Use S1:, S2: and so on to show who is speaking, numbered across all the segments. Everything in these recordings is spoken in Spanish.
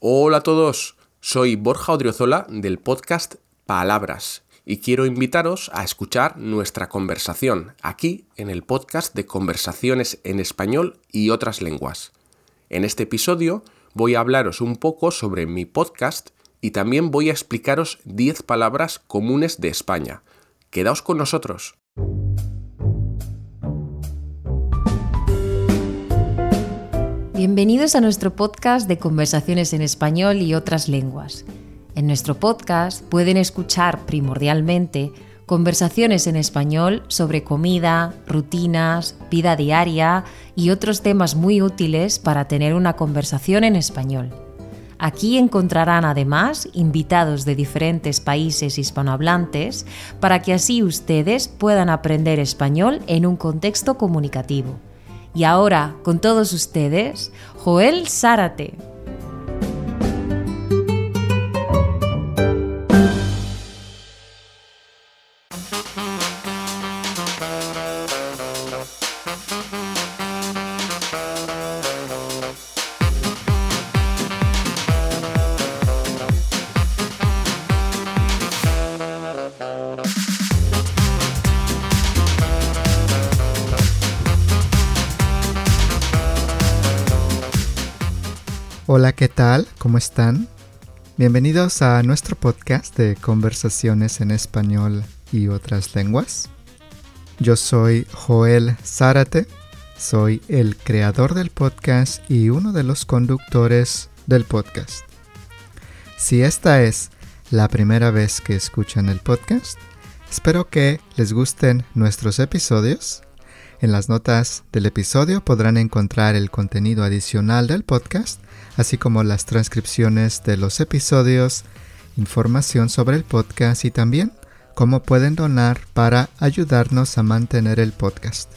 S1: Hola a todos, soy Borja Odriozola del podcast Palabras y quiero invitaros a escuchar nuestra conversación aquí en el podcast de conversaciones en español y otras lenguas. En este episodio voy a hablaros un poco sobre mi podcast y también voy a explicaros 10 palabras comunes de España. Quedaos con nosotros.
S2: Bienvenidos a nuestro podcast de conversaciones en español y otras lenguas. En nuestro podcast pueden escuchar primordialmente conversaciones en español sobre comida, rutinas, vida diaria y otros temas muy útiles para tener una conversación en español. Aquí encontrarán además invitados de diferentes países hispanohablantes para que así ustedes puedan aprender español en un contexto comunicativo. Y ahora, con todos ustedes, Joel Zárate.
S3: Hola, ¿qué tal? ¿Cómo están? Bienvenidos a nuestro podcast de conversaciones en español y otras lenguas. Yo soy Joel Zárate, soy el creador del podcast y uno de los conductores del podcast. Si esta es la primera vez que escuchan el podcast, espero que les gusten nuestros episodios. En las notas del episodio podrán encontrar el contenido adicional del podcast así como las transcripciones de los episodios, información sobre el podcast y también cómo pueden donar para ayudarnos a mantener el podcast.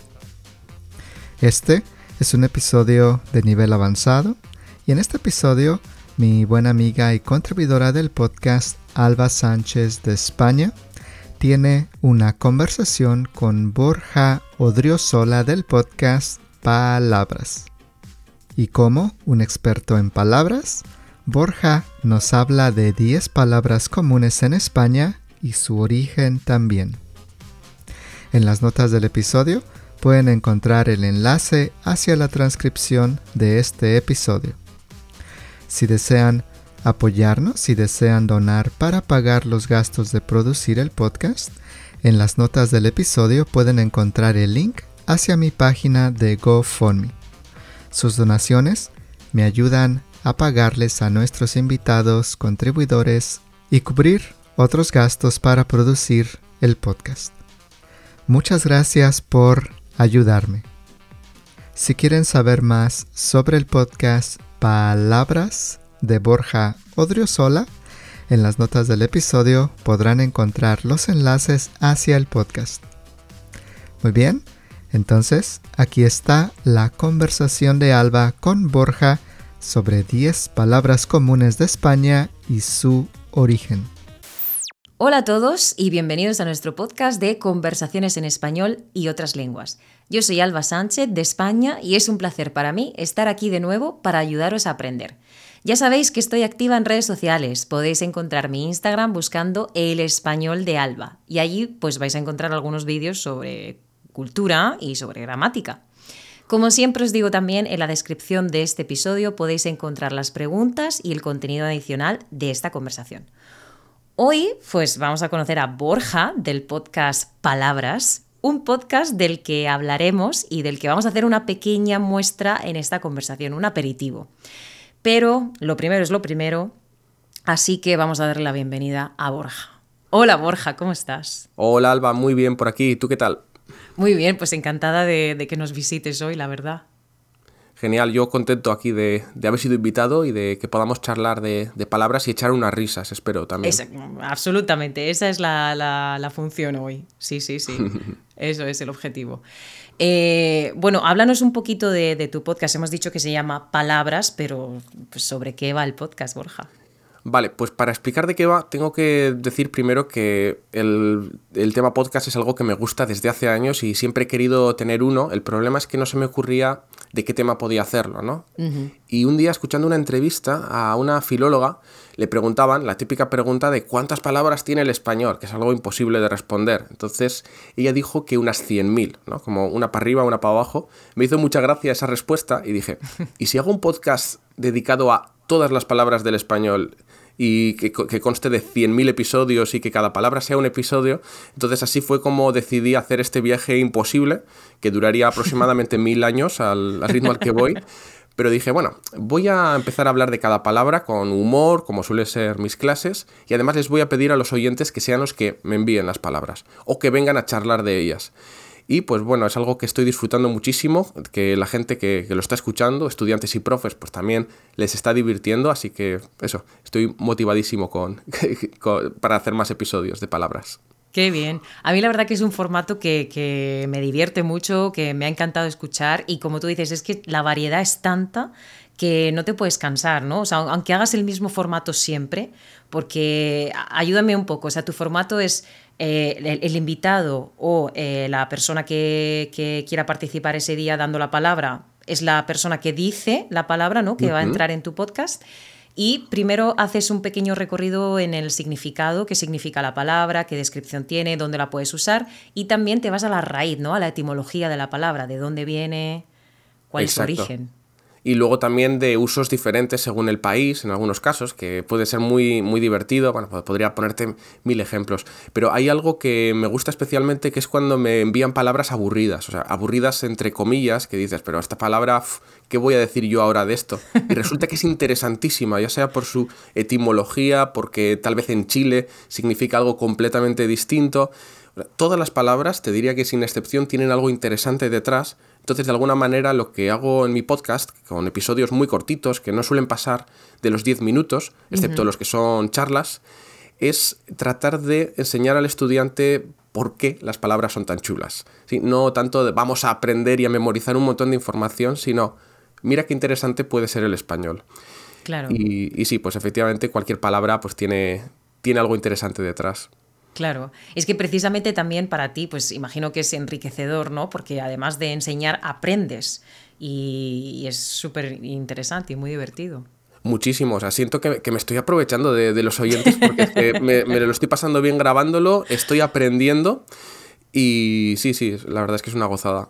S3: Este es un episodio de nivel avanzado y en este episodio mi buena amiga y contribuidora del podcast Alba Sánchez de España tiene una conversación con Borja Odriozola del podcast Palabras. Y como un experto en palabras, Borja nos habla de 10 palabras comunes en España y su origen también. En las notas del episodio pueden encontrar el enlace hacia la transcripción de este episodio. Si desean apoyarnos, si desean donar para pagar los gastos de producir el podcast, en las notas del episodio pueden encontrar el link hacia mi página de GoFundMe. Sus donaciones me ayudan a pagarles a nuestros invitados, contribuidores y cubrir otros gastos para producir el podcast. Muchas gracias por ayudarme. Si quieren saber más sobre el podcast Palabras de Borja Odriozola, en las notas del episodio podrán encontrar los enlaces hacia el podcast. Muy bien, entonces, aquí está la conversación de Alba con Borja sobre 10 palabras comunes de España y su origen.
S2: Hola a todos y bienvenidos a nuestro podcast de conversaciones en español y otras lenguas. Yo soy Alba Sánchez de España y es un placer para mí estar aquí de nuevo para ayudaros a aprender. Ya sabéis que estoy activa en redes sociales, podéis encontrar mi Instagram buscando el español de Alba y allí pues vais a encontrar algunos vídeos sobre cultura y sobre gramática. Como siempre os digo también, en la descripción de este episodio podéis encontrar las preguntas y el contenido adicional de esta conversación. Hoy, pues vamos a conocer a Borja del podcast Palabras, un podcast del que hablaremos y del que vamos a hacer una pequeña muestra en esta conversación, un aperitivo. Pero lo primero es lo primero, así que vamos a darle la bienvenida a Borja. Hola Borja, ¿cómo estás?
S1: Hola Alba, muy bien por aquí. ¿Tú qué tal?
S2: Muy bien, pues encantada de, que nos visites hoy, la verdad.
S1: Genial, yo contento aquí de, haber sido invitado y de que podamos charlar de, palabras y echar unas risas, espero también.
S2: absolutamente, esa es la, función hoy. Sí, sí, sí. Eso es el objetivo. Eh, bueno, háblanos un poquito de, tu podcast. Hemos dicho que se llama Palabras, pero pues, ¿sobre qué va el podcast, Borja?
S1: Vale, pues para explicar de qué va, tengo que decir primero que el, tema podcast es algo que me gusta desde hace años y siempre he querido tener uno. El problema es que no se me ocurría de qué tema podía hacerlo, ¿no? Y un día, escuchando una entrevista a una filóloga, le preguntaban la típica pregunta de cuántas palabras tiene el español, que es algo imposible de responder. Entonces, ella dijo que unas 100.000, ¿no? Como una para arriba, una para abajo. Me hizo mucha gracia esa respuesta y dije, ¿y si hago un podcast dedicado a todas las palabras del español? Y que, conste de 100.000 episodios y que cada palabra sea un episodio. Entonces así fue como decidí hacer este viaje imposible, que duraría aproximadamente mil años al, ritmo al que voy. Pero dije, bueno, voy a empezar a hablar de cada palabra con humor, como suele ser mis clases, y además les voy a pedir a los oyentes que sean los que me envíen las palabras o que vengan a charlar de ellas. Y pues bueno, es algo que estoy disfrutando muchísimo, que la gente que, lo está escuchando, estudiantes y profes, pues también les está divirtiendo, así que eso, estoy motivadísimo con, para hacer más episodios de palabras.
S2: Qué bien. A mí la verdad que es un formato que, que, me divierte mucho, que me ha encantado escuchar y como tú dices, es que la variedad es tanta que no te puedes cansar, ¿no? O sea, aunque hagas el mismo formato siempre, porque ayúdame un poco, o sea, tu formato es eh, el, invitado o eh, la persona que, quiera participar ese día dando la palabra es la persona que dice la palabra, ¿no? Que va a entrar en tu podcast. Y primero haces un pequeño recorrido en el significado, qué significa la palabra, qué descripción tiene, dónde la puedes usar. Y también te vas a la raíz, ¿no? A la etimología de la palabra, de dónde viene, cuál es su origen
S1: y luego también de usos diferentes según el país, en algunos casos, que puede ser muy, muy divertido. Bueno, podría ponerte mil ejemplos. Pero hay algo que me gusta especialmente que es cuando me envían palabras aburridas, o sea, aburridas entre comillas, que dices, pero esta palabra, ¿qué voy a decir yo ahora de esto? Y resulta que es interesantísima, ya sea por su etimología, porque tal vez en Chile significa algo completamente distinto. Todas las palabras, te diría que sin excepción, tienen algo interesante detrás entonces, de alguna manera, lo que hago en mi podcast, con episodios muy cortitos, que no suelen pasar de los 10 minutos, excepto los que son charlas, es tratar de enseñar al estudiante por qué las palabras son tan chulas. ¿Sí? No tanto de vamos a aprender y a memorizar un montón de información, sino mira qué interesante puede ser el español.
S2: Claro.
S1: Y, y sí, pues efectivamente cualquier palabra pues tiene, tiene algo interesante detrás.
S2: Claro, es que precisamente también para ti, pues imagino que es enriquecedor, ¿no? Porque además de enseñar, aprendes y, es súper interesante y muy divertido.
S1: Muchísimo, o sea, siento que, me estoy aprovechando de, los oyentes porque me, me, lo estoy pasando bien grabándolo, estoy aprendiendo y sí, sí, la verdad es que es una gozada.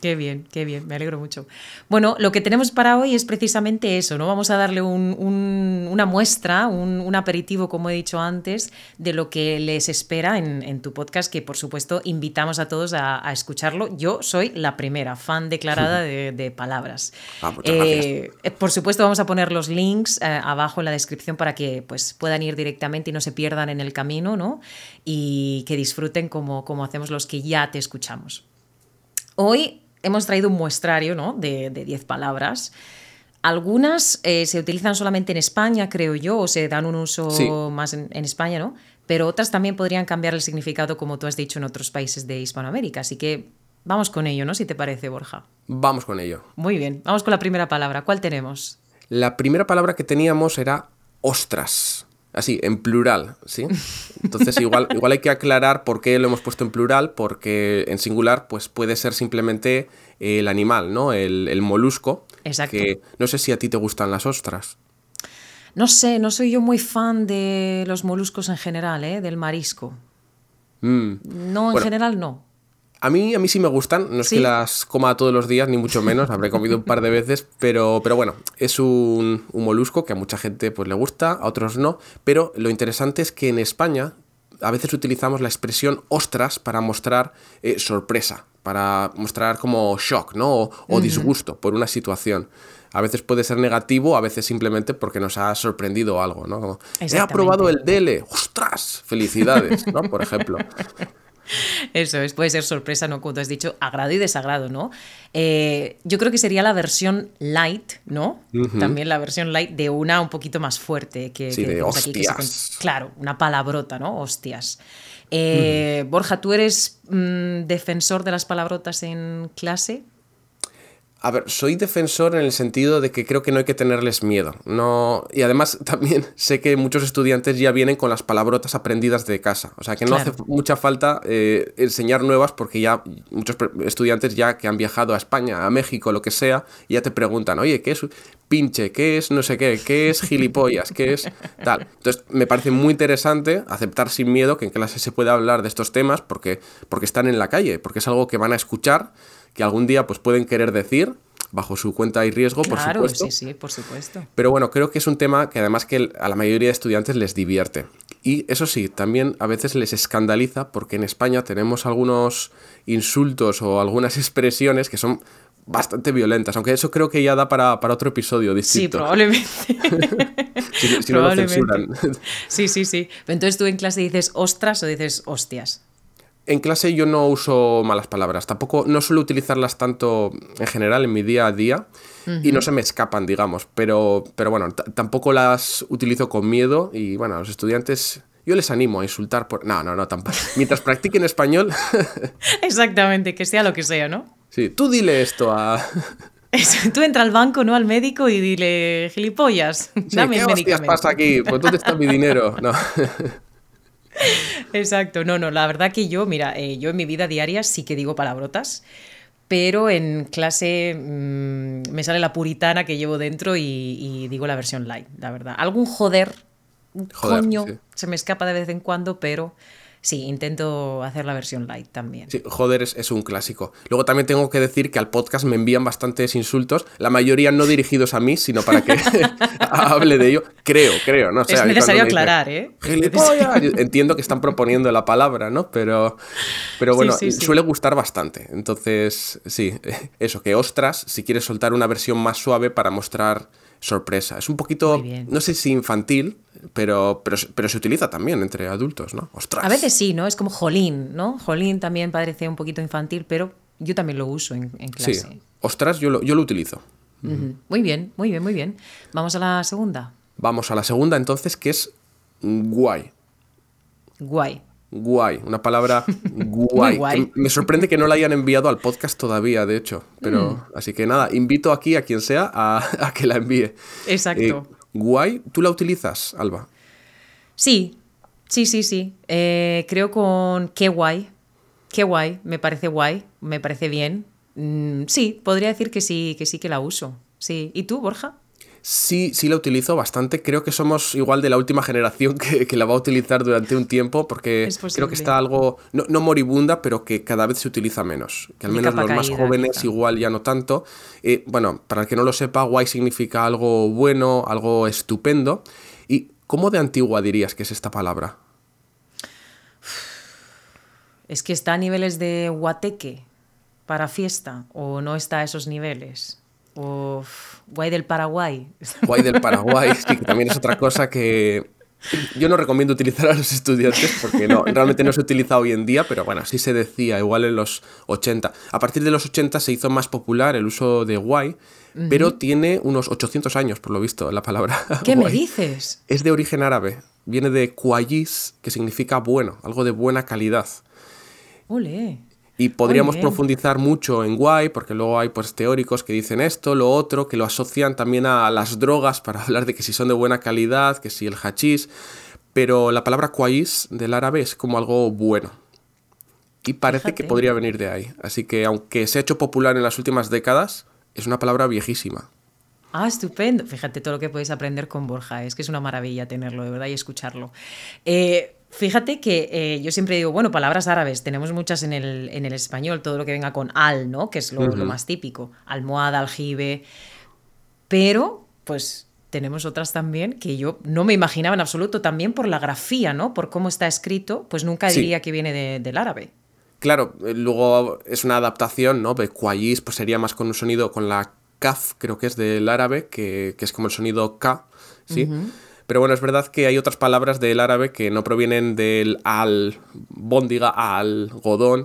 S2: Qué bien, qué bien, me alegro mucho. Bueno, lo que tenemos para hoy es precisamente eso, ¿no? Vamos a darle una muestra, un, aperitivo, como he dicho antes, de lo que les espera en, tu podcast, que por supuesto invitamos a todos a, escucharlo. Yo soy la primera, fan declarada de, palabras.
S1: Ah, eh,
S2: por supuesto, vamos a poner los links eh, abajo en la descripción para que pues, puedan ir directamente y no se pierdan en el camino, ¿no? Y que disfruten como, como hacemos los que ya te escuchamos. Hoy hemos traído un muestrario ¿no? de 10 palabras. Algunas eh, se utilizan solamente en España, creo yo, o se dan un uso más en, España, ¿no? Pero otras también podrían cambiar el significado, como tú has dicho, en otros países de Hispanoamérica. Así que vamos con ello, ¿no? Si te parece, Borja.
S1: Vamos con ello.
S2: Muy bien, vamos con la primera palabra. ¿Cuál tenemos?
S1: La primera palabra que teníamos era ostras. Así, en plural, ¿sí? Entonces igual, igual hay que aclarar por qué lo hemos puesto en plural, porque en singular pues puede ser simplemente el animal, ¿no? El, molusco.
S2: Exacto.
S1: Que no sé si a ti te gustan las ostras.
S2: No sé, no soy yo muy fan de los moluscos en general, ¿eh? Del marisco.
S1: Mm.
S2: No, en general no.
S1: A mí, a mí sí me gustan, no es que las coma todos los días, ni mucho menos, habré comido un par de veces, pero, pero bueno, es un, molusco que a mucha gente pues, le gusta, a otros no, pero lo interesante es que en España a veces utilizamos la expresión ostras para mostrar eh, sorpresa, para mostrar como shock, ¿no? O, disgusto por una situación. A veces puede ser negativo, a veces simplemente porque nos ha sorprendido algo, ¿no? He aprobado el DELE, ostras, felicidades, ¿no? Por ejemplo.
S2: Eso es, puede ser sorpresa, ¿no? Como tú has dicho, agrado y desagrado, ¿no? Eh, yo creo que sería la versión light, ¿no? También la versión light de una un poquito más fuerte. Que,
S1: sí, de hostias.
S2: claro, una palabrota, ¿no? Hostias. Eh, Borja, ¿tú eres mm, defensor de las palabrotas en clase?
S1: A ver, soy defensor en el sentido de que creo que no hay que tenerles miedo. No, y además también sé que muchos estudiantes ya vienen con las palabrotas aprendidas de casa. O sea que no hace mucha falta eh, enseñar nuevas porque ya muchos estudiantes ya que han viajado a España, a México, lo que sea, ya te preguntan, oye, ¿qué es pinche? ¿Qué es no sé qué? ¿Qué es gilipollas? ¿Qué es tal? Entonces me parece muy interesante aceptar sin miedo que en clase se pueda hablar de estos temas porque, porque están en la calle, porque es algo que van a escuchar que algún día pues pueden querer decir bajo su cuenta y riesgo, por supuesto.
S2: sí, sí, por supuesto.
S1: Pero bueno, creo que es un tema que además que a la mayoría de estudiantes les divierte. Y eso sí, también a veces les escandaliza porque en España tenemos algunos insultos o algunas expresiones que son bastante violentas, aunque eso creo que ya da para, otro episodio distinto.
S2: Sí, probablemente.
S1: si, no lo censuran.
S2: sí, sí, sí. Entonces tú en clase dices ostras o dices hostias.
S1: En clase yo no uso malas palabras, tampoco no suelo utilizarlas tanto en general en mi día a día y no se me escapan, digamos, pero, pero bueno, tampoco las utilizo con miedo y bueno, a los estudiantes yo les animo a insultar por... No, no, no, tampoco. Mientras practiquen español...
S2: Exactamente, que sea lo que sea, ¿no?
S1: Sí, tú dile esto a...
S2: tú entra al banco, ¿no? Al médico y dile, gilipollas, dame
S1: sí, ¿qué pasa aquí? Pues ¿dónde está mi dinero? No.
S2: Exacto, no, no, la verdad que yo, mira, eh, yo en mi vida diaria sí que digo palabrotas, pero en clase mm, me sale la puritana que llevo dentro y, digo la versión light, la verdad. Algún joder, un coño, se me escapa de vez en cuando, pero sí, intento hacer la versión light también.
S1: Sí, joder, es, un clásico. Luego también tengo que decir que al podcast me envían bastantes insultos, la mayoría no dirigidos a mí, sino para que hable de ello. Creo, creo, ¿no?
S2: es necesario aclarar, ¿eh?
S1: Entiendo que están proponiendo la palabra, ¿no? Pero, pero bueno, suele gustar bastante. Entonces, sí, eso, que ostras, si quieres soltar una versión más suave para mostrar sorpresa. Es un poquito, no sé si infantil, pero, pero, se utiliza también entre adultos, ¿no? Ostras.
S2: A veces sí, ¿no? Es como jolín, ¿no? Jolín también parece un poquito infantil, pero yo también lo uso en, clase. Sí,
S1: ostras, yo lo, yo lo utilizo.
S2: Muy bien, muy bien, muy bien. Vamos a la segunda.
S1: Vamos a la segunda entonces, que es guay.
S2: Guay.
S1: Guay, una palabra guay. Me sorprende que no la hayan enviado al podcast todavía, de hecho. Pero mm. así que nada, invito aquí a quien sea a, que la envíe.
S2: Exacto.
S1: Eh, guay, ¿tú la utilizas, Alba?
S2: Sí, sí, sí, sí. Eh, creo con qué guay. Qué guay, me parece guay, me parece bien. Mm, sí, podría decir que sí, que sí que la uso. Sí. ¿Y tú, Borja?
S1: Sí, sí la utilizo bastante. Creo que somos igual de la última generación que, la va a utilizar durante un tiempo porque creo que está algo, no, moribunda, pero que cada vez se utiliza menos. Que al menos los más jóvenes igual ya no tanto. Eh, bueno, para el que no lo sepa, guay significa algo bueno, algo estupendo. ¿Y cómo de antigua dirías que es esta palabra?
S2: Es que está a niveles de guateque para fiesta o no está a esos niveles. O guay del Paraguay.
S1: Guay del Paraguay, sí, que también es otra cosa que yo no recomiendo utilizar a los estudiantes porque no, realmente no se utiliza hoy en día, pero bueno, sí se decía, igual en los 80. A partir de los 80 se hizo más popular el uso de guay, pero tiene unos 800 años, por lo visto, la palabra.
S2: ¿Qué me dices?
S1: Es de origen árabe, viene de kuayis, que significa bueno, algo de buena calidad.
S2: Ole.
S1: Y podríamos profundizar mucho en guay, porque luego hay pues teóricos que dicen esto, lo otro, que lo asocian también a las drogas para hablar de que si son de buena calidad, que si el hachís. Pero la palabra quais del árabe es como algo bueno. Y parece que podría venir de ahí. Así que aunque se ha hecho popular en las últimas décadas, es una palabra viejísima.
S2: Ah, estupendo. Fíjate todo lo que podéis aprender con Borja. Es que es una maravilla tenerlo, de verdad, y escucharlo. Eh, Fíjate que eh, yo siempre digo, bueno, palabras árabes, tenemos muchas en el, en el español, todo lo que venga con al, ¿no? Que es lo, más típico, almohada, aljibe, pero pues tenemos otras también que yo no me imaginaba en absoluto, también por la grafía, ¿no? Por cómo está escrito, pues nunca diría que viene del árabe.
S1: Claro, eh, luego es una adaptación, ¿no? De pues sería más con un sonido con la kaf, creo que es del árabe, que, es como el sonido k, ¿sí? Pero bueno, es verdad que hay otras palabras del árabe que no provienen del al bóndiga, al godón.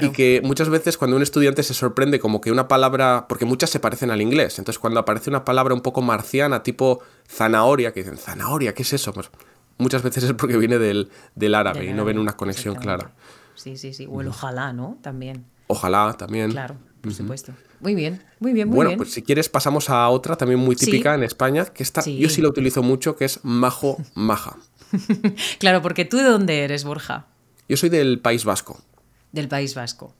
S1: Y que muchas veces cuando un estudiante se sorprende como que una palabra, porque muchas se parecen al inglés, entonces cuando aparece una palabra un poco marciana, tipo zanahoria, que dicen, zanahoria, ¿qué es eso? Pues muchas veces es porque viene del, árabe y no ven una conexión clara.
S2: Sí, sí, sí. O el ojalá, ¿no? También.
S1: Ojalá, también.
S2: Claro. Por supuesto. Muy bien, muy bien, muy
S1: bueno,
S2: bien.
S1: pues si quieres pasamos a otra también muy
S2: Sí.
S1: típica en España, que esta
S2: Sí.
S1: yo sí la utilizo mucho, que es majo, maja.
S2: Claro, porque tú de dónde eres, Borja?
S1: Yo soy del País Vasco,
S2: Del País Vasco.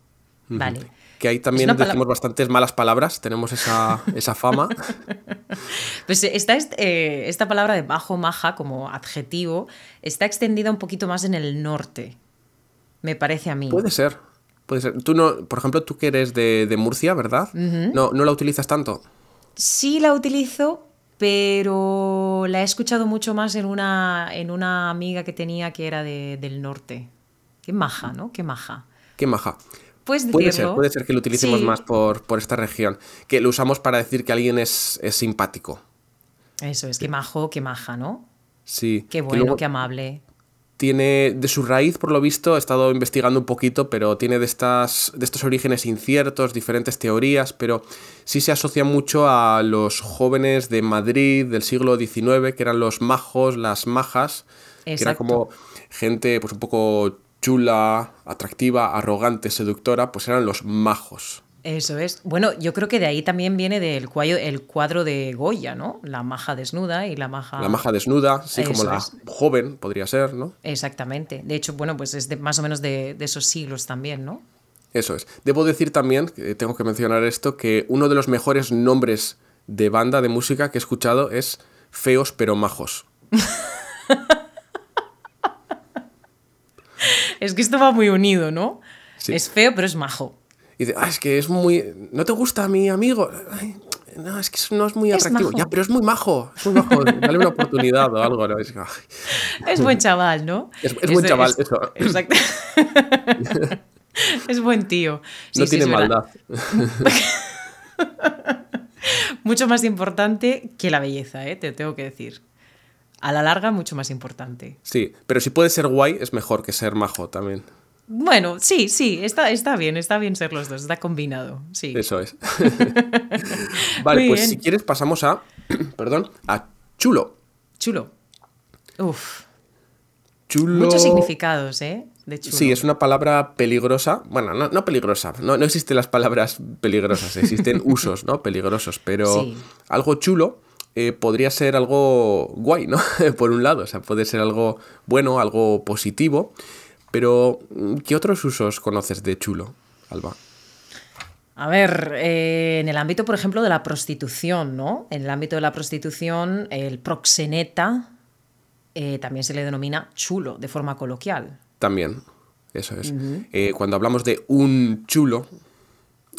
S2: Vale.
S1: que ahí también decimos bastantes malas palabras, tenemos esa, esa fama.
S2: Pues esta, eh, esta palabra de bajo maja como adjetivo está extendida un poquito más en el norte, me parece a mí.
S1: Puede ser, puede ser. Tú no, por ejemplo, tú que eres de, de Murcia, ¿verdad? no, no la utilizas tanto.
S2: Sí la utilizo, pero la he escuchado mucho más en una, en una amiga que tenía que era de- del norte. Qué maja, ¿no? Qué maja.
S1: Qué maja. Puede ser, puede ser que lo utilicemos
S2: Sí,
S1: más por, por esta región, que lo usamos para decir que alguien es, es simpático.
S2: Eso es, qué majo, qué maja, ¿no?
S1: Sí.
S2: Qué bueno,
S1: luego
S2: qué amable.
S1: Tiene de su raíz, por lo visto, he estado investigando un poquito, pero tiene de, estas, de estos orígenes inciertos, diferentes teorías, pero sí se asocia mucho a los jóvenes de Madrid del siglo XIX, que eran los majos, las majas, que era como gente pues un poco chula, atractiva, arrogante, seductora, pues eran los majos.
S2: Eso es. Bueno, yo creo que de ahí también viene del cuadro, el cuadro de Goya, ¿no? La maja desnuda y la maja.
S1: La maja desnuda, sí, como la
S2: es.
S1: joven podría ser, ¿no?
S2: Exactamente. De hecho, bueno, pues es de, más o menos de, de esos siglos también, ¿no?
S1: Eso es. Debo decir también, que tengo que mencionar esto, que uno de los mejores nombres de banda de música que he escuchado es Feos pero Majos.
S2: Es que esto va muy unido, ¿no?
S1: Sí.
S2: Es feo, pero es majo.
S1: Y dice, ah, es que es muy... ¿No te gusta mi amigo? Ay, no, es que no es muy atractivo. Ya, pero es muy majo. Es muy majo. Dale una oportunidad o algo. ¿no? Es,
S2: Es buen chaval, ¿no?
S1: Es- es buen chaval, eso.
S2: Exacto. es buen tío. Sí,
S1: no
S2: sí,
S1: tiene maldad.
S2: Mucho más importante que la belleza, ¿eh? te tengo que decir. A la larga, mucho más importante.
S1: Sí, pero si puede ser guay, es mejor que ser majo también.
S2: Bueno, sí, sí, está, está bien, está bien ser los dos, está combinado. Sí.
S1: Eso es. vale,
S2: Muy
S1: pues
S2: bien.
S1: si quieres pasamos a... perdón, a chulo.
S2: Chulo. Uf.
S1: Chulo...
S2: Muchos significados, ¿eh? De chulo.
S1: Sí, es una palabra peligrosa. Bueno, no, no peligrosa. No, no existen las palabras peligrosas, existen usos, ¿no? Peligrosos. Pero
S2: Sí.
S1: algo chulo eh, podría ser algo guay, ¿no? Por un lado. O sea, puede ser algo bueno, algo positivo. Pero, ¿qué otros usos conoces de chulo, Alba?
S2: A ver, eh, en el ámbito, por ejemplo, de la prostitución, ¿no? En el ámbito de la prostitución, el proxeneta eh, también se le denomina chulo de forma coloquial.
S1: También, eso es. Eh, cuando hablamos de un chulo,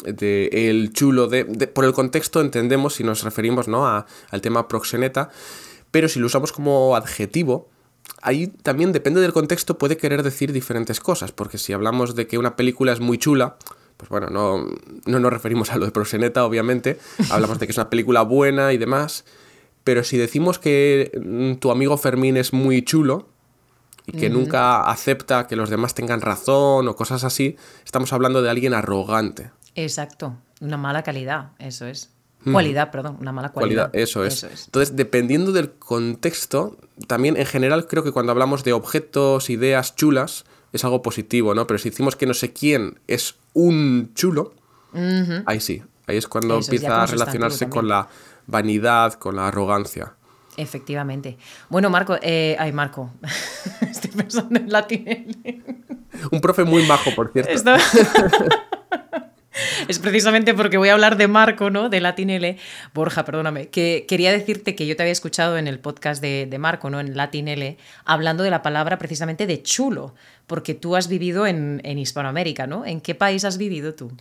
S1: de el chulo, de, de- por el contexto entendemos si nos referimos ¿no? a- al tema proxeneta, pero si lo usamos como adjetivo, ahí también depende del contexto, puede querer decir diferentes cosas, porque si hablamos de que una película es muy chula, pues bueno, no, no nos referimos a lo de proxeneta, obviamente, hablamos de que es una película buena y demás, pero si decimos que mm, tu amigo Fermín es muy chulo, y que nunca acepta que los demás tengan razón o cosas así, estamos hablando de alguien arrogante.
S2: Exacto, una mala calidad, eso es. Cualidad, perdón, una mala
S1: Cualidad,
S2: cualidad.
S1: eso es. Entonces, dependiendo del contexto, también en general creo que cuando hablamos de objetos, ideas chulas, es algo positivo, ¿no? Pero si decimos que no sé quién es un chulo, ahí sí, ahí es cuando
S2: Eso
S1: empieza a relacionarse con la vanidad, con la arrogancia.
S2: Efectivamente. Bueno, Marco, eh, ay, Marco, estoy pensando en Latinelli.
S1: Un profe muy majo, por cierto.
S2: Esto- es precisamente porque voy a hablar de Marco, ¿no? De Latinele. Borja, perdóname. Que quería decirte que yo te había escuchado en el podcast de, de Marco, ¿no? En Latinele, hablando de la palabra precisamente de chulo. Porque tú has vivido en, en Hispanoamérica, ¿no? ¿En qué país has vivido tú?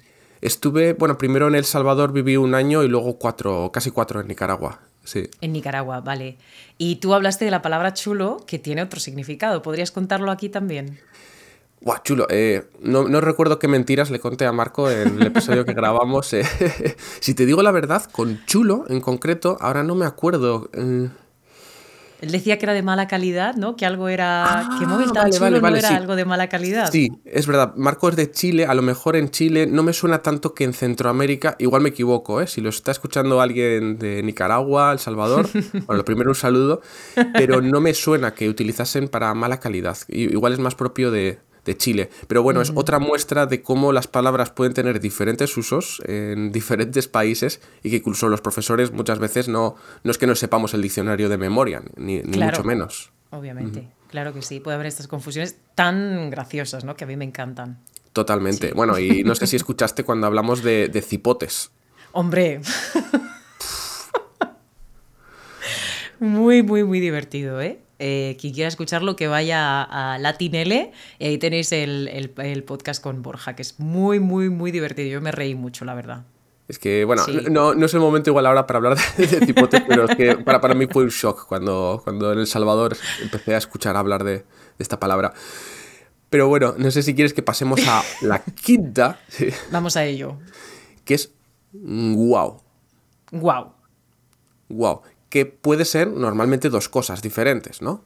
S1: Estuve, bueno, primero en El Salvador viví un año y luego cuatro, casi cuatro en Nicaragua. Sí.
S2: En Nicaragua, vale. Y tú hablaste de la palabra chulo, que tiene otro significado. ¿Podrías contarlo aquí también?
S1: Guau, chulo. Eh, no, no recuerdo qué mentiras le conté a Marco en el episodio que grabamos. eh. si te digo la verdad, con chulo en concreto, ahora no me acuerdo. eh,
S2: Él decía que era de mala calidad, ¿no? Que algo era.
S1: Ah,
S2: que móvil tan
S1: vale,
S2: chulo
S1: vale,
S2: no era
S1: sí.
S2: algo de mala calidad.
S1: Sí, es verdad. Marco es de Chile. A lo mejor en Chile no me suena tanto que en Centroamérica. Igual me equivoco, ¿eh? Si lo está escuchando alguien de Nicaragua, El Salvador, bueno, lo primero un saludo. Pero no me suena que utilizasen para mala calidad. Igual es más propio de, de Chile. Pero bueno, es otra muestra de cómo las palabras pueden tener diferentes usos en diferentes países y que incluso los profesores muchas veces no, no es que no sepamos el diccionario de memoria, ni, ni
S2: Claro.
S1: mucho menos.
S2: Obviamente, claro que sí. Puede haber estas confusiones tan graciosas, ¿no? Que a mí me encantan.
S1: Totalmente. Bueno, y no sé si escuchaste cuando hablamos de, de cipotes.
S2: Hombre. muy, muy, muy divertido, ¿eh? Eh, quien quiera escucharlo, que vaya a, a Latinele y ahí tenéis el, el- el podcast con Borja, que es muy, muy, muy divertido. Yo me reí mucho, la verdad.
S1: Es que, bueno,
S2: Sí.
S1: no, no es el momento igual ahora para hablar de, de pero es que para, para mí fue un shock cuando, cuando en El Salvador empecé a escuchar hablar de, de esta palabra. Pero bueno, no sé si quieres que pasemos a la quinta, sí,
S2: Vamos a ello.
S1: que es wow.
S2: Wow.
S1: Wow. Que puede ser normalmente dos cosas diferentes, ¿no?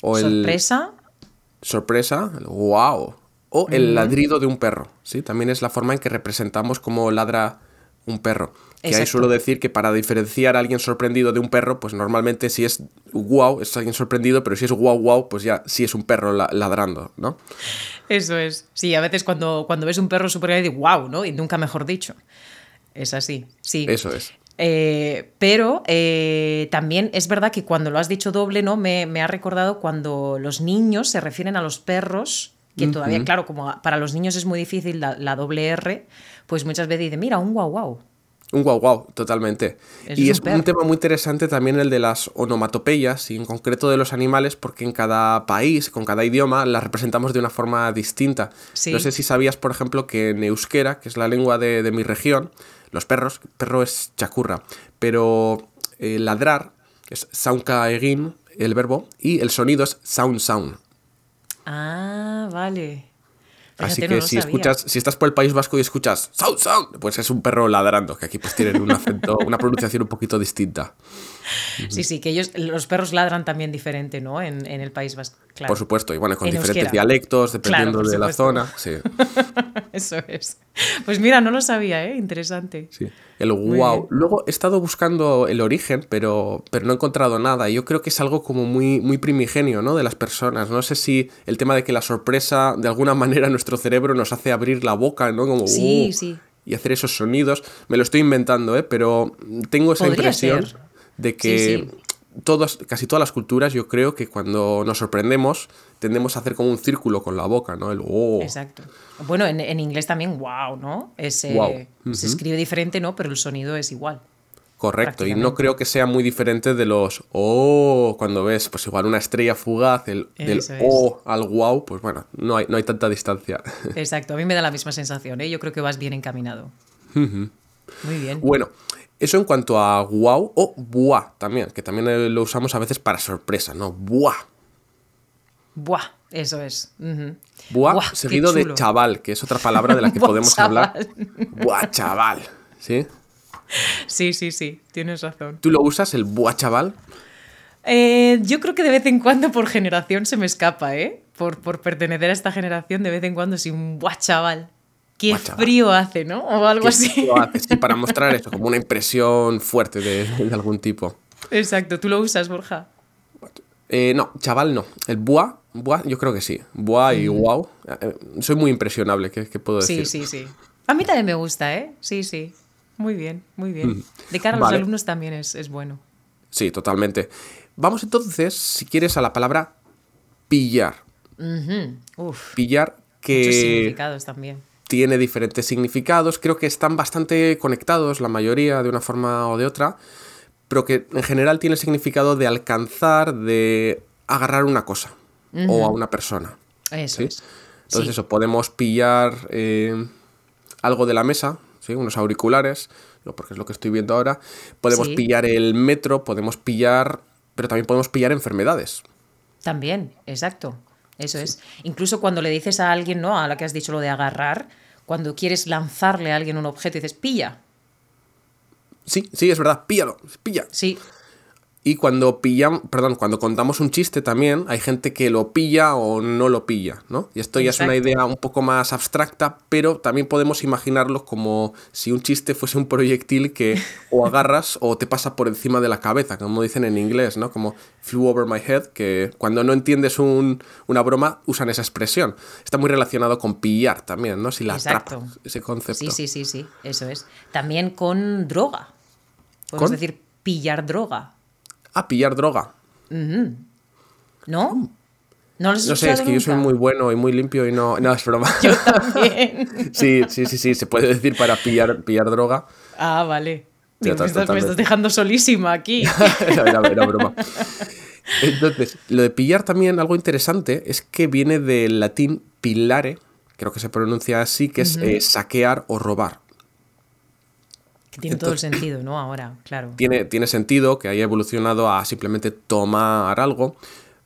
S1: O el
S2: Sorpresa.
S1: sorpresa, el wow. O el ladrido de un perro, ¿sí? También es la forma en que representamos cómo ladra un perro. Que ahí suelo decir que para diferenciar a alguien sorprendido de un perro, pues normalmente si es wow, es alguien sorprendido, pero si es wow, wow, pues ya sí es un perro la- ladrando, ¿no?
S2: Eso es. Sí, a veces cuando, cuando ves un perro súper grande, wow, ¿no? Y nunca mejor dicho. Es así, sí.
S1: Eso es.
S2: Eh, pero eh, también es verdad que cuando lo has dicho doble, ¿no? Me, me ha recordado cuando los niños se refieren a los perros, que todavía, claro, como para los niños es muy difícil la, la doble R, pues muchas veces dicen, mira, un guau guau.
S1: Un guau guau, totalmente. Y
S2: es un perro.
S1: un tema muy interesante también el de las onomatopeyas y en concreto de los animales porque en cada país, con cada idioma, las representamos de una forma distinta.
S2: Sí.
S1: No sé si sabías, por ejemplo, que en euskera, que es la lengua de, de mi región, los perros, perro es chacurra, pero eh, ladrar es saunka egin, el verbo, y el sonido es sound sound.
S2: Ah, vale.
S1: Así que
S2: no
S1: si
S2: sabía.
S1: escuchas, si estás por el País Vasco y escuchas sound sound, pues es un perro ladrando, que aquí pues tienen un acento, una pronunciación un poquito distinta.
S2: Sí, sí, que ellos, los perros ladran también diferente, ¿no? En, en el País Vasco. Claro.
S1: Por supuesto, y bueno, con
S2: En
S1: diferentes
S2: euskera.
S1: dialectos, dependiendo
S2: Claro,
S1: de la zona. Sí,
S2: Eso es. Pues mira, no lo sabía, ¿eh? Interesante.
S1: sí. El wow. Luego he estado buscando el origen, pero, pero no he encontrado nada. Yo creo que es algo como muy, muy primigenio, ¿no? De las personas. No sé si el tema de que la sorpresa, de alguna manera, nuestro cerebro nos hace abrir la boca, ¿no? Como,
S2: Sí,
S1: "Uh",
S2: sí.
S1: Y hacer esos sonidos. Me lo estoy inventando, ¿eh? Pero tengo esa impresión
S2: ser.
S1: De que
S2: Sí,
S1: Todas, casi todas las culturas, yo creo que cuando nos sorprendemos, tendemos a hacer como un círculo con la boca, ¿no? El oh.
S2: Exacto. Bueno, en, en inglés también, wow, ¿no? Es, eh. Se escribe diferente, ¿no? Pero el sonido es igual.
S1: Correcto, y no creo que sea muy diferente de los oh, cuando ves, pues igual una estrella fugaz, el, del
S2: Eso es.
S1: oh al wow, pues bueno, no hay, no hay tanta distancia.
S2: Exacto. A mí me da la misma sensación, ¿eh? Yo creo que vas bien encaminado. Muy bien.
S1: bueno, eso en cuanto a wow o buah también, que también eh, lo usamos a veces para sorpresa, ¿no? Buah.
S2: Buah, eso es. Ujú.
S1: Buah, seguido de chaval, que es otra palabra de la que
S2: Buah,
S1: podemos
S2: chaval.
S1: hablar. Buah, chaval. ¿Sí?
S2: Sí, sí, sí, tienes razón.
S1: ¿Tú lo usas, el buah, chaval?
S2: Eh, yo creo que de vez en cuando por generación se me escapa, ¿eh? Por, por pertenecer a esta generación, de vez en cuando sí, un buah, chaval. Qué frío hace, ¿no? O algo
S1: ¿Qué
S2: así.
S1: lo haces? Sí, para mostrar eso, como una impresión fuerte de, de algún tipo.
S2: Exacto, tú lo usas, Borja.
S1: Eh, no, chaval no. El buah, buah, yo creo que sí. Buah y wow. Eh, soy muy impresionable, ¿qué, qué puedo
S2: Sí,
S1: decir?
S2: sí, sí. A mí también me gusta, ¿eh? Sí, sí. Muy bien, muy bien. De cara a los alumnos también es, es bueno.
S1: Sí, totalmente. Vamos entonces, si quieres, a la palabra pillar.
S2: Ujú. Uf,
S1: Pillar
S2: muchos
S1: que
S2: significados también.
S1: Tiene diferentes significados. Creo que están bastante conectados, la mayoría, de una forma o de otra. Pero que en general tiene el significado de alcanzar, de agarrar una cosa o a una persona.
S2: Eso
S1: ¿sí?
S2: es.
S1: Entonces
S2: Sí.
S1: eso, podemos pillar eh, algo de la mesa, ¿sí? unos auriculares, porque es lo que estoy viendo ahora. Podemos pillar el metro, podemos pillar, pero también podemos pillar enfermedades.
S2: También, exacto. Eso es. Incluso cuando le dices a alguien, ¿no? A la que has dicho lo de agarrar, cuando quieres lanzarle a alguien un objeto y dices, pilla.
S1: Sí, sí, es verdad, píllalo, pilla.
S2: Sí,
S1: Y cuando pillan, perdón, cuando contamos un chiste también, hay gente que lo pilla o no lo pilla, ¿no? Y esto ya es una idea un poco más abstracta, pero también podemos imaginarlo como si un chiste fuese un proyectil que o agarras o te pasa por encima de la cabeza, como dicen en inglés, ¿no? Como flew over my head, que cuando no entiendes un- una broma usan esa expresión. Está muy relacionado con pillar también, ¿no? Si la
S2: Exacto.
S1: atrapas, ese concepto.
S2: Sí, sí, sí, sí, eso es. También con droga. Podemos
S1: ¿Con?
S2: decir pillar droga.
S1: Ah, pillar droga.
S2: ¿No? ¿No lo has
S1: No sé, es que yo soy muy bueno y muy limpio y no... No, es broma.
S2: Yo también.
S1: Sí, sí, sí, sí, se puede decir para pillar, pillar droga.
S2: Ah, vale. Digo, me, estás, me
S1: totalmente.
S2: estás dejando solísima aquí.
S1: era, era- era broma. Entonces, lo de pillar también, algo interesante, es que viene del latín pillare, creo que se pronuncia así, que es eh, saquear o robar.
S2: Que tiene todo el sentido, ¿no? Ahora, claro.
S1: Tiene, tiene sentido que haya evolucionado a simplemente tomar algo,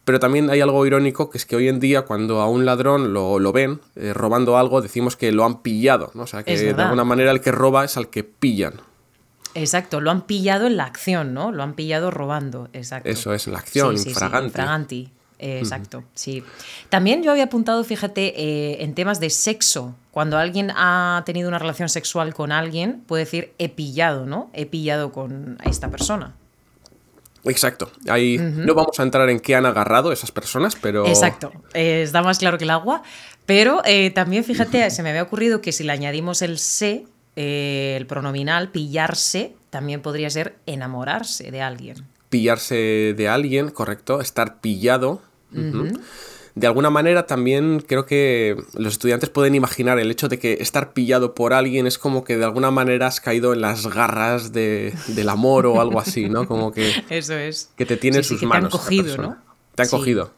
S1: pero también hay algo irónico, que es que hoy en día cuando a un ladrón lo, lo ven eh, robando algo, decimos que lo han pillado, ¿no? O sea, que de alguna manera el que roba es al que pillan.
S2: Exacto, lo han pillado en la acción, ¿no? Lo han pillado robando, exacto.
S1: Eso es, la acción,
S2: Sí, sí, sí,
S1: infraganti.
S2: infraganti, eh, exacto, sí. También yo había apuntado, fíjate, eh, en temas de sexo. Cuando alguien ha tenido una relación sexual con alguien, puede decir he pillado, ¿no? He pillado con esta persona.
S1: Exacto. Ahí no vamos a entrar en qué han agarrado esas personas, pero.
S2: Exacto, eh, está más claro que el agua. Pero eh, también, fíjate, se me había ocurrido que si le añadimos el se, eh, el pronominal, pillarse, también podría ser enamorarse de alguien.
S1: Pillarse de alguien, correcto. Estar pillado. Ujú. De alguna manera también creo que los estudiantes pueden imaginar el hecho de que estar pillado por alguien es como que de alguna manera has caído en las garras de- del amor o algo así, ¿no? Como que,
S2: Eso es.
S1: que te tiene en
S2: Sí, sí,
S1: sus
S2: que
S1: manos.
S2: Te han cogido. ¿no?
S1: Te han
S2: Sí,
S1: cogido.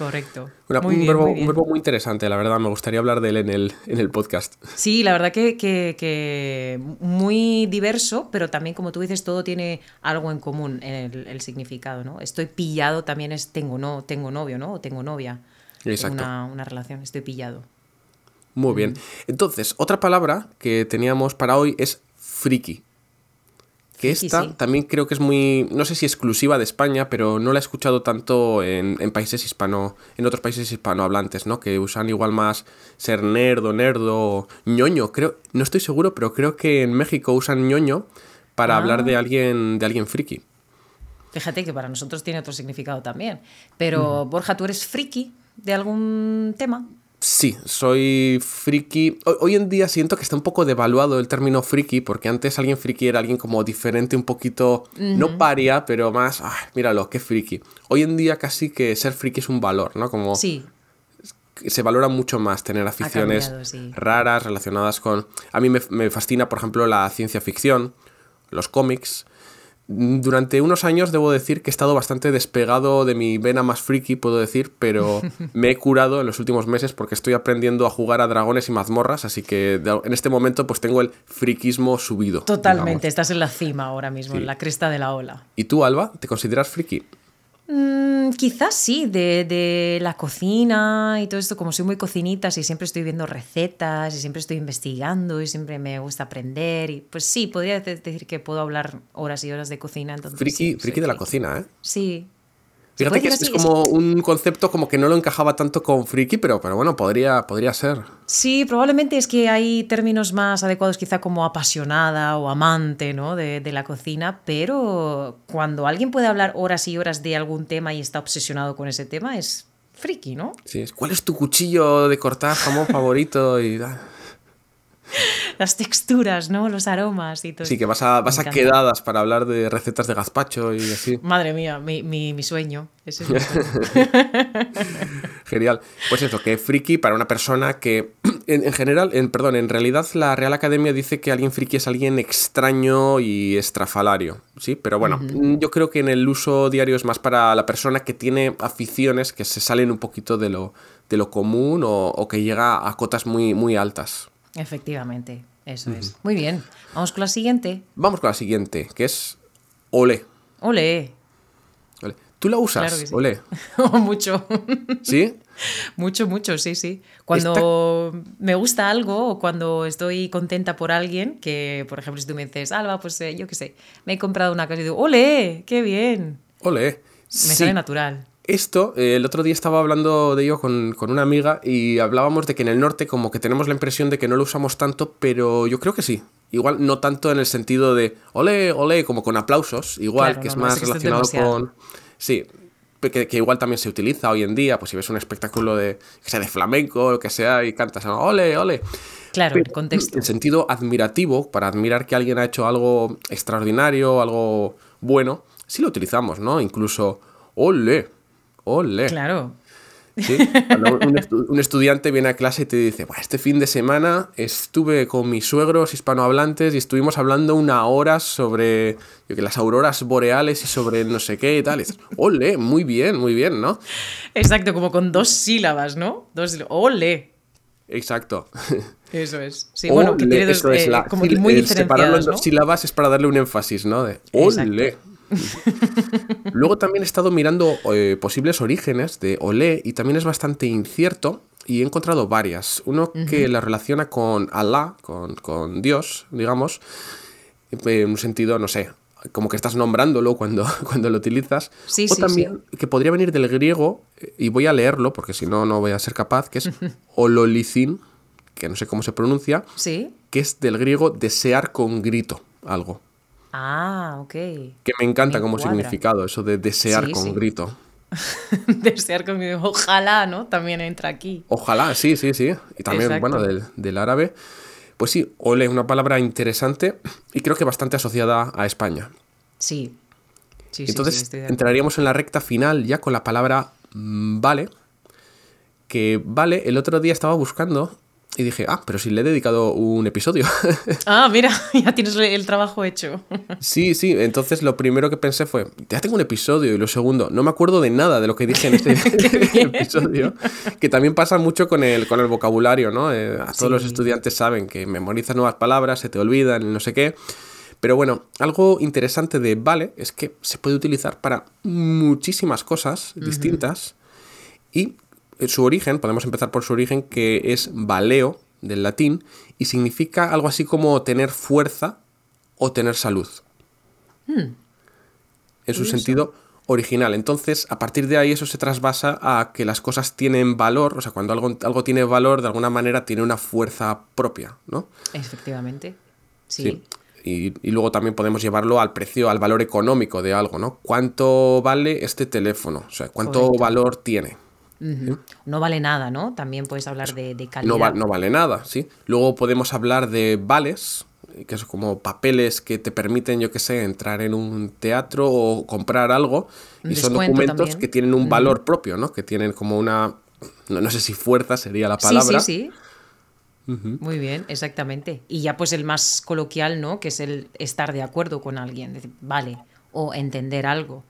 S2: Correcto.
S1: Una-
S2: Muy
S1: un,
S2: bien,
S1: verbo,
S2: muy
S1: un
S2: bien.
S1: verbo muy interesante, la verdad. Me gustaría hablar de él en el, en el podcast.
S2: Sí, la verdad que, que- que muy diverso, pero también, como tú dices, todo tiene algo en común en el, el significado, ¿no? Estoy pillado también es tengo, no, tengo novio, ¿no? O tengo novia.
S1: Exacto.
S2: Una, una relación, estoy pillado.
S1: Muy bien. Entonces, otra palabra que teníamos para hoy es friki. Que esta
S2: sí.
S1: también creo que es muy, no sé si exclusiva de España, pero no la he escuchado tanto en, en países hispano, en otros países hispanohablantes, ¿no? Que usan igual más ser nerdo o ñoño. Creo, no estoy seguro, pero creo que en México usan ñoño para
S2: Ah.
S1: hablar de alguien, de alguien friki.
S2: Fíjate que para nosotros tiene otro significado también. Pero, Borja, ¿tú eres friki de algún tema?
S1: Sí, soy friki. Hoy, en día siento que está un poco devaluado el término friki, porque antes alguien friki era alguien como diferente, un poquito, no paria, pero más, ah, míralo, qué friki. Hoy en día casi que ser friki es un valor, ¿no? Como
S2: Sí,
S1: se valora mucho más tener aficiones
S2: cambiado, sí.
S1: raras relacionadas con... A mí me, me fascina, por ejemplo, la ciencia ficción, los cómics. Mm, Durante unos años debo decir que he estado bastante despegado de mi vena más friki, puedo decir, pero me he curado en los últimos meses porque estoy aprendiendo a jugar a dragones y mazmorras, así que en este momento pues tengo el friquismo subido.
S2: totalmente.
S1: digamos.
S2: Estás en la cima ahora mismo,
S1: Sí.
S2: en la cresta de la ola.
S1: ¿Y tú, Alba, te consideras friki?
S2: Mm, quizás sí, de, de la cocina y todo esto, como soy muy cocinita, y siempre estoy viendo recetas y siempre estoy investigando y siempre me gusta aprender. Y pues sí, podría de- decir que puedo hablar horas y horas de cocina. Entonces,
S1: Friki,
S2: sí, soy
S1: friki de la cocina, ¿eh?
S2: Sí. ¿Se
S1: Fíjate que es, es como un concepto como que no lo encajaba tanto con friki, pero, pero bueno, podría, podría ser.
S2: Sí, probablemente es que hay términos más adecuados quizá como apasionada o amante ¿no? de, de la cocina, pero cuando alguien puede hablar horas y horas de algún tema y está obsesionado con ese tema es friki, ¿no?
S1: Sí, es, ¿cuál es tu cuchillo de cortar jamón favorito? Y, ah,
S2: Las texturas, ¿no? Los aromas y todo.
S1: sí, que vas a, vas a quedadas para hablar de recetas de gazpacho y así.
S2: Madre mía, mi, mi- mi sueño. Ese es mi sueño.
S1: Genial. Pues eso, que friki para una persona que, en, en general, en, perdón, en realidad la Real Academia dice que alguien friki es alguien extraño y estrafalario, ¿sí? Pero bueno, yo creo que en el uso diario es más para la persona que tiene aficiones que se salen un poquito de lo, de lo común o, o que llega a cotas muy, muy altas.
S2: Efectivamente, eso es. Muy bien, vamos con la siguiente.
S1: Vamos con la siguiente, que es Ole.
S2: Ole,
S1: Ole. ¿Tú la usas?
S2: Claro que sí.
S1: Ole.
S2: mucho.
S1: ¿Sí?
S2: Mucho, mucho, sí, sí. Cuando me gusta algo o cuando estoy contenta por alguien, que por ejemplo si tú me dices, Alba, pues eh, yo qué sé, me he comprado una casa y digo, ¡ole! ¡Qué bien!
S1: ¡Ole!
S2: Me sale natural.
S1: Esto, eh, el otro día estaba hablando de ello con, con, una amiga y hablábamos de que en el norte como que tenemos la impresión de que no lo usamos tanto, pero yo creo que sí. Igual no tanto en el sentido de ole, ole, como con aplausos, igual,
S2: Claro,
S1: que es
S2: no,
S1: más relacionado con... Sí, que, que igual también se utiliza hoy en día, pues si ves un espectáculo de, que sea, de flamenco o lo que sea y cantas ole, ole.
S2: Claro,
S1: Pero
S2: el contexto.
S1: En sentido admirativo, para admirar que alguien ha hecho algo extraordinario, algo bueno, sí lo utilizamos, ¿no? Incluso ole, ole.
S2: Claro.
S1: ¿sí? Un, estu- un estudiante viene a clase y te dice, "Buah, este fin de semana estuve con mis suegros hispanohablantes y estuvimos hablando una hora sobre yo que las auroras boreales y sobre no sé qué y tal. Y dices, ole, muy bien, muy bien, ¿no?
S2: Exacto, como con dos sílabas, ¿no? Dos sílabas. ¡Ole!
S1: Exacto.
S2: Eso es. Sí, bueno, que
S1: Ole,
S2: tiene dos, eh,
S1: la-
S2: como que muy
S1: el separarlo en
S2: diferenciadas,
S1: dos sílabas es para darle un énfasis, ¿no? De
S2: Exacto.
S1: Luego también he estado mirando eh, posibles orígenes de olé y también es bastante incierto y he encontrado varias. Uno que la relaciona con Allah, con, con Dios, digamos, en un sentido, no sé, como que estás nombrándolo cuando, cuando lo utilizas.
S2: Sí,
S1: o
S2: sí,
S1: también que podría venir del griego, eh, y voy a leerlo porque si no, no voy a ser capaz, que es ololicin, que no sé cómo se pronuncia, que es del griego desear con grito algo.
S2: Ah, ok.
S1: Que me encanta
S2: Me
S1: como
S2: cuadra.
S1: significado, eso de desear
S2: Sí,
S1: con
S2: sí.
S1: grito.
S2: Desear conmigo. Ojalá, ¿no? También entra aquí.
S1: Ojalá, sí, sí, sí. Y también,
S2: Exacto.
S1: bueno, del, del árabe. Pues sí, ole, una palabra interesante y creo que bastante asociada a España.
S2: Sí. Sí,
S1: Entonces
S2: sí,
S1: entraríamos en la recta final ya con la palabra mm, vale. Que vale, el otro día estaba buscando y dije, ah, pero si le he dedicado un episodio.
S2: Ah, mira, ya tienes el trabajo hecho.
S1: Sí, sí, entonces lo primero que pensé fue, ya tengo un episodio y lo segundo, no me acuerdo de nada de lo que dije en este episodio, que también pasa mucho con el, con el vocabulario, ¿no? Eh, a todos los estudiantes saben que memorizas nuevas palabras, se te olvidan, no sé qué. Pero bueno, algo interesante de vale es que se puede utilizar para muchísimas cosas distintas y su origen, podemos empezar por su origen, que es valeo, del latín, y significa algo así como tener fuerza o tener salud. En su sentido original. Entonces, a partir de ahí eso se trasvasa a que las cosas tienen valor, o sea, cuando algo, algo tiene valor, de alguna manera tiene una fuerza propia, ¿no?
S2: Efectivamente. Sí.
S1: Y, y luego también podemos llevarlo al precio, al valor económico de algo, ¿no? ¿Cuánto vale este teléfono? O sea, ¿cuánto
S2: Correcto.
S1: valor tiene?
S2: Ujú. No vale nada, ¿no? También puedes hablar de, de calidad.
S1: No, va- no vale nada, ¿sí? Luego podemos hablar de vales, que son como papeles que te permiten, yo qué sé, entrar en un teatro o comprar algo. Y son documentos
S2: también.
S1: que tienen un valor propio, ¿no? Que tienen como una... No, no sé si fuerza sería la palabra.
S2: Sí, sí, sí. Muy bien, exactamente. Y ya pues el más coloquial, ¿no? Que es el estar de acuerdo con alguien. Decir, vale. O entender algo.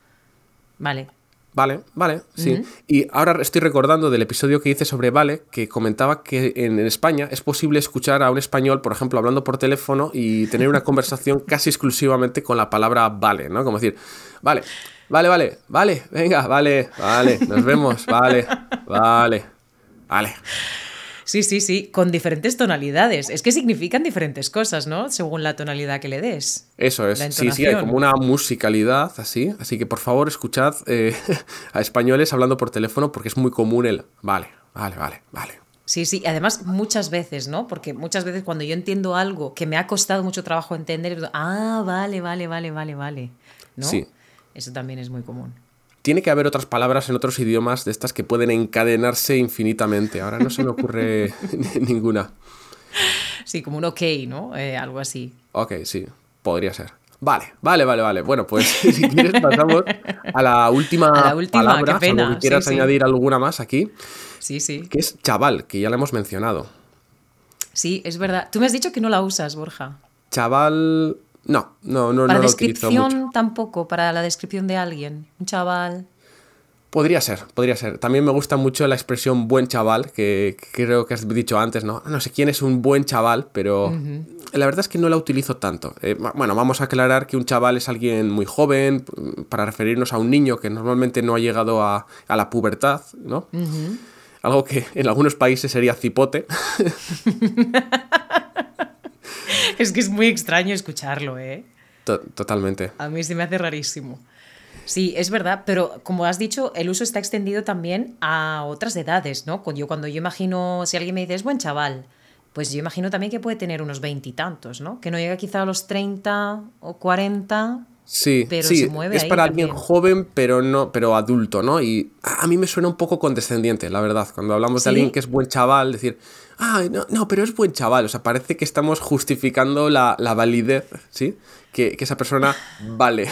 S2: Vale.
S1: Vale, vale, sí. Y ahora estoy recordando del episodio que hice sobre Vale, que comentaba que en, en España es posible escuchar a un español, por ejemplo, hablando por teléfono y tener una conversación casi exclusivamente con la palabra vale, ¿no? Como decir, vale, vale, vale, vale, venga, vale, vale, nos vemos, vale, vale, vale.
S2: Sí, sí, sí. Con diferentes tonalidades. Es que significan diferentes cosas, ¿no? Según la tonalidad que le des.
S1: Eso es, sí, sí, hay como una musicalidad así, así que por favor escuchad eh, a españoles hablando por teléfono porque es muy común el vale, vale, vale, vale.
S2: Sí, sí, además muchas veces, ¿no? Porque muchas veces cuando yo entiendo algo que me ha costado mucho trabajo entender, ah, vale, vale, vale, vale, vale. ¿No?
S1: Sí.
S2: Eso también es muy común.
S1: Tiene que haber otras palabras en otros idiomas de estas que pueden encadenarse infinitamente. Ahora no se me ocurre ninguna.
S2: Sí, como un ok, ¿no? Eh, algo así.
S1: Ok, sí, podría ser. Vale, vale, vale, vale. Bueno, pues si quieres pasamos a la última,
S2: A la última,
S1: palabra,
S2: qué pena,
S1: que quieras
S2: sí, sí.
S1: añadir alguna más aquí,
S2: Sí, sí.
S1: que es chaval, que ya la hemos mencionado.
S2: Sí, es verdad. Tú me has dicho que no la usas, Borja.
S1: Chaval... No, no, no,
S2: Para
S1: no lo utilizo mucho.
S2: descripción tampoco, para la descripción de alguien. Un chaval.
S1: Podría ser, podría ser. También me gusta mucho la expresión buen chaval, que, creo que has dicho antes, ¿no? No sé quién es un buen chaval, pero la verdad es que no la utilizo tanto. Eh, bueno, vamos a aclarar que un chaval es alguien muy joven, para referirnos a un niño que normalmente no ha llegado a, a la pubertad, ¿no? algo que en algunos países sería cipote.
S2: es que es muy extraño escucharlo, ¿eh?
S1: totalmente.
S2: A mí se me hace rarísimo. Sí, es verdad, pero como has dicho, el uso está extendido también a otras edades, ¿no? Yo cuando yo imagino, si alguien me dice es buen chaval, pues yo imagino también que puede tener unos veintitantos, ¿no? Que no llega quizá a los 30 o 40,
S1: Sí, sí, es para alguien joven, pero no, pero adulto, ¿no? Y a mí me suena un poco condescendiente, la verdad. Cuando hablamos de alguien que es buen chaval, decir, ah, no, no, pero es buen chaval. O sea, parece que estamos justificando la, validez, ¿sí? Que, esa persona vale.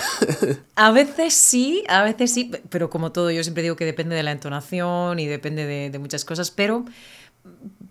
S2: A veces sí, a veces sí, pero como todo, yo siempre digo que depende de la entonación y depende de, de muchas cosas, pero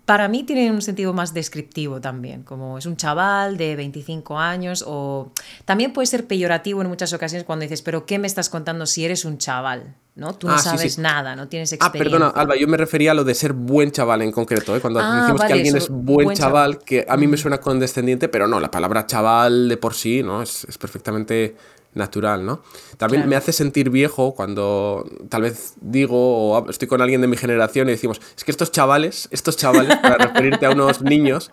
S2: para mí tiene un sentido más descriptivo también, como es un chaval de 25 años o también puede ser peyorativo en muchas ocasiones cuando dices, pero ¿qué me estás contando si eres un chaval? ¿no? Tú no ah, sabes nada, no tienes experiencia.
S1: Ah, perdona, Alba, yo me refería a lo de ser buen chaval en concreto, ¿eh? cuando ah, decimos que alguien es buen, chaval, que a mí me suena condescendiente, pero no, la palabra chaval de por sí, ¿no? Es, es perfectamente natural, ¿no? También me hace sentir viejo cuando tal vez digo o estoy con alguien de mi generación y decimos, es que estos chavales, estos chavales, para referirte a unos niños,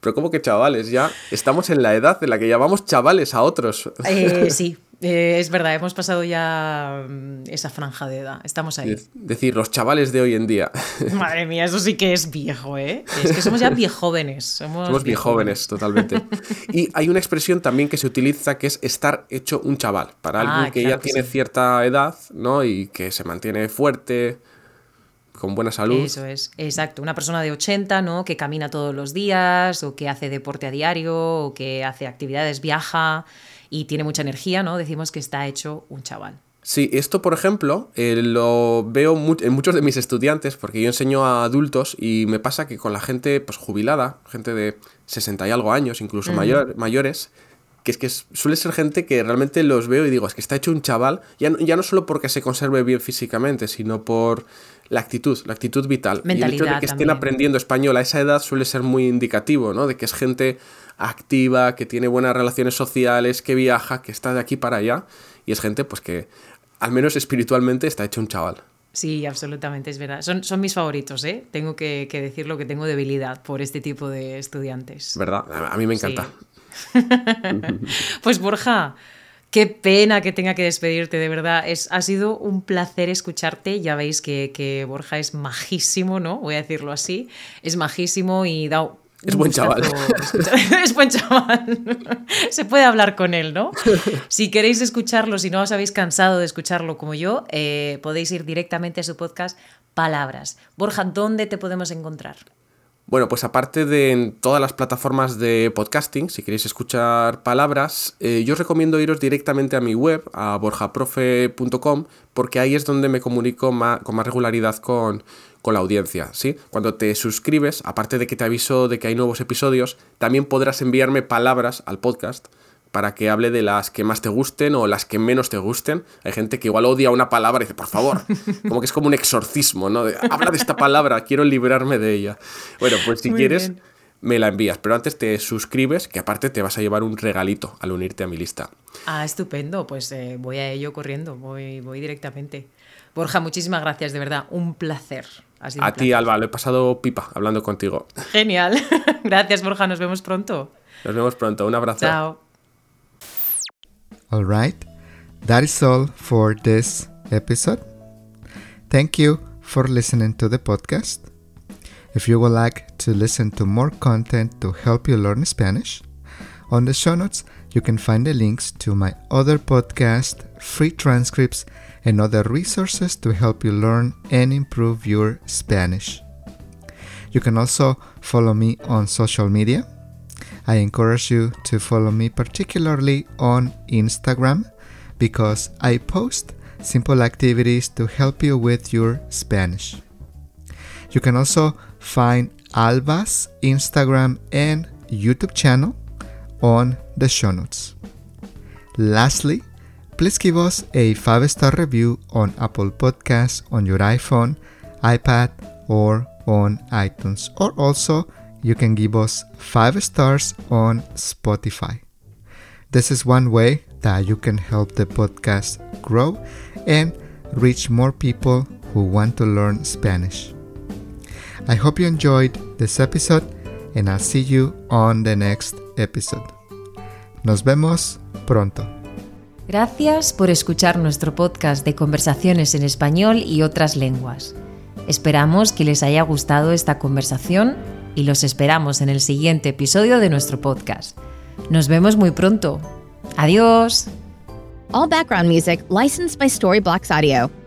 S1: pero como que chavales, ya estamos en la edad en la que llamamos chavales a otros.
S2: Eh, sí, eh, es verdad, hemos pasado ya mm, esa franja de edad. Estamos ahí. Es
S1: decir, los chavales de hoy en día.
S2: Madre mía, eso sí que es viejo, ¿eh? Es que somos ya viejóvenes. Somos,
S1: somos viejóvenes, totalmente. Y hay una expresión también que se utiliza que es estar hecho un chaval. Para alguien ah, que ya tiene cierta edad, ¿no? Y que se mantiene fuerte, con buena salud.
S2: Eso es, exacto. Una persona de 80, ¿no? Que camina todos los días, o que hace deporte a diario, o que hace actividades, viaja y tiene mucha energía, ¿no? Decimos que está hecho un chaval.
S1: Sí, esto por ejemplo eh, lo veo en muchos de mis estudiantes porque yo enseño a adultos y me pasa que con la gente pues, jubilada, gente de 60 y algo años, incluso mayor, mayores, que es que suele ser gente que realmente los veo y digo, es que está hecho un chaval, ya no, ya no solo porque se conserve bien físicamente, sino por la actitud, la actitud vital. y el hecho de que estén aprendiendo español a esa edad suele ser muy indicativo, ¿no? De que es gente activa, que tiene buenas relaciones sociales, que viaja, que está de aquí para allá. Y es gente, pues que al menos espiritualmente está hecho un chaval.
S2: Sí, absolutamente, es verdad. Son, son mis favoritos, ¿eh? Tengo que, decirlo que tengo debilidad por este tipo de estudiantes.
S1: ¿Verdad? A mí me encanta.
S2: pues Borja, Qué pena que tenga que despedirte, de verdad. Es, ha sido un placer escucharte. Ya veis que, que, Borja es majísimo, ¿no? Voy a decirlo así. Es majísimo y da
S1: es buen chaval.
S2: es buen chaval. Se puede hablar con él, ¿no? Si queréis escucharlo, si no os habéis cansado de escucharlo como yo, eh, podéis ir directamente a su podcast Palabras. Borja, ¿dónde te podemos encontrar?
S1: Bueno, pues aparte de todas las plataformas de podcasting, si queréis escuchar palabras, eh, yo os recomiendo iros directamente a mi web, a borjaprofe.com, porque ahí es donde me comunico con más regularidad con, con la audiencia, ¿sí? Cuando te suscribes, aparte de que te aviso de que hay nuevos episodios, también podrás enviarme palabras al podcast para que hable de las que más te gusten o las que menos te gusten. Hay gente que igual odia una palabra y dice, por favor, como que es como un exorcismo, ¿no? Habla de esta palabra, quiero librarme de ella. Bueno, pues si quieres, me la envías, pero antes te suscribes, que aparte te vas a llevar un regalito al unirte a mi lista.
S2: Ah, estupendo, pues eh, voy a ello corriendo, voy, voy directamente. Borja, muchísimas gracias, de verdad, un placer.
S1: a ti, Alba, lo he pasado pipa hablando contigo.
S2: Genial. gracias, Borja, nos vemos pronto.
S1: Nos vemos pronto, un abrazo.
S2: Chao.
S3: All right, that is all for this episode. Thank you for listening to the podcast. If you would like to listen to more content to help you learn Spanish, on the show notes you can find the links to my other podcast, free transcripts, and other resources to help you learn and improve your Spanish. You can also follow me on social media. I encourage you to follow me particularly on Instagram because I post simple activities to help you with your Spanish. You can also find Alba's Instagram and YouTube channel on the show notes. Lastly, please give us a 5 star review on Apple Podcasts on your iPhone, iPad, or on iTunes. Or also, you can give us 5 stars on Spotify. This is one way that you can help the podcast grow and reach more people who want to learn Spanish. I hope you enjoyed this episode and I'll see you on the next episode. Nos vemos pronto.
S2: Gracias por escuchar nuestro podcast de conversaciones en español y otras lenguas. Esperamos que les haya gustado esta conversación y los esperamos en el siguiente episodio de nuestro podcast. Nos vemos muy pronto. Adiós.
S4: All background music licensed by Storyblocks Audio.